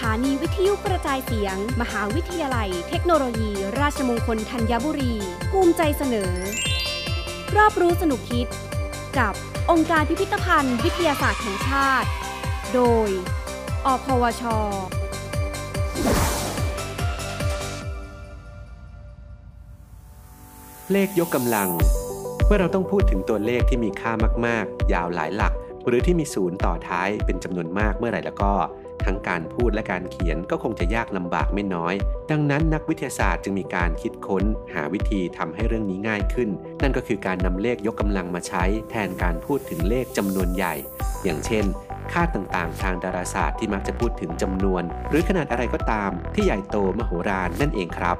ถานีวิทยุกระจายเสียง มหาวิทยาลัย เทคโนโลยี ราชมงคลธัญบุรี ภูมิใจเสนอ รอบรู้สนุกคิด กับองค์การพิพิธภัณฑ์ วิทยาศาสตร์แห่งชาติ โดย อพวช เลขยกกำลัง เมื่อเราต้องพูดถึงตัวเลขที่มีค่ามาก ๆ ยาวหลายหลัก หรือที่มีศูนย์ต่อท้ายเป็นจำนวนมากเมื่อไหร่แล้วก็ทั้งการพูดและการเขียนก็คงจะยากลำบากไม่น้อย ดังนั้นนักวิทยาศาสตร์จึงมีการคิดค้น หาวิธีทำให้เรื่องนี้ง่ายขึ้น นั่นก็คือการนำเลขยกกำลังมาใช้แทนการพูดถึงเลขจำนวนใหญ่ อย่างเช่น ค่าต่างๆ ทางดาราศาสตร์ที่มักจะพูดถึงจำนวน หรือขนาดอะไรก็ตามที่ใหญ่โตมโหฬารนั่นเองครับ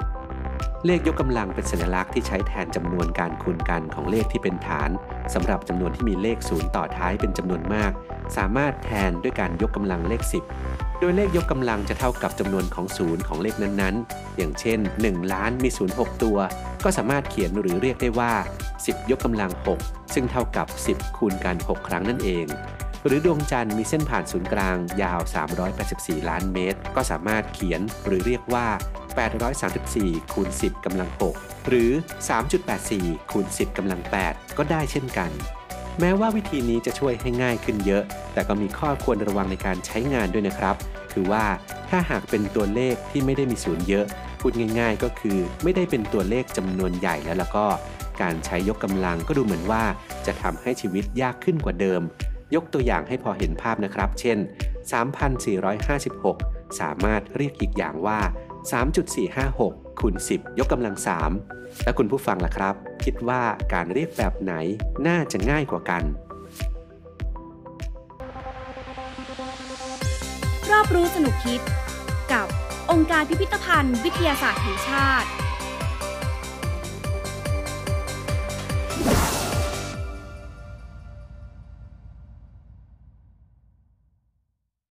เลขยกกำลังเป็นสัญลักษณ์ที่ใช้แทนจำนวนการคูณกันของเลขที่เป็นฐานสำหรับจำนวนที่มีเลขศูนย์ต่อท้ายเป็นจำนวนมาก สามารถแทนด้วยการยกกำลังเลข 10 โดยเลขยกกำลังจะเท่ากับจำนวนของศูนย์ของเลขนั้นๆ อย่างเช่น 1 ล้านมีศูนย์6ตัว ก็สามารถเขียนหรือเรียกได้ว่า 10 ยกกำลัง 6 ซึ่งเท่ากับ 10 คูณกัน 6 ครั้งนั่นเองหรือดวงจันทร์มีเส้นผ่านศูนย์กลางยาว 384 ล้านเมตร ก็สามารถเขียนหรือเรียกว่า 834คูณ10กำลัง 6 หรือ 3.84คูณ10กำลัง 8 ก็ได้เช่นกัน แม้ว่าวิธีนี้จะช่วยให้ง่ายขึ้นเยอะ แต่ก็มีข้อควรระวังในการใช้งานด้วยนะครับ คือว่าถ้าหากเป็นตัวเลขที่ไม่ได้มีศูนย์เยอะ พูดง่าย ๆ ก็คือไม่ได้เป็นตัวเลขจำนวนใหญ่แล้วแล้วก็ การใช้ยกกำลังก็ดูเหมือนว่า จะทำให้ชีวิตยากขึ้นกว่าเดิม ยกตัวอย่างให้พอเห็นภาพนะครับ เช่น 3,456 สามารถเรียกอีกอย่างว่า 3.456คูณ10 ยกกำลัง 3 และคุณผู้ฟังล่ะครับ คิดว่าการเรียกแบบไหนน่าจะง่ายกว่ากัน รอบรู้สนุกคิด กับองค์การพิพิธภัณฑ์ วิทยาศาสตร์แห่งชาติ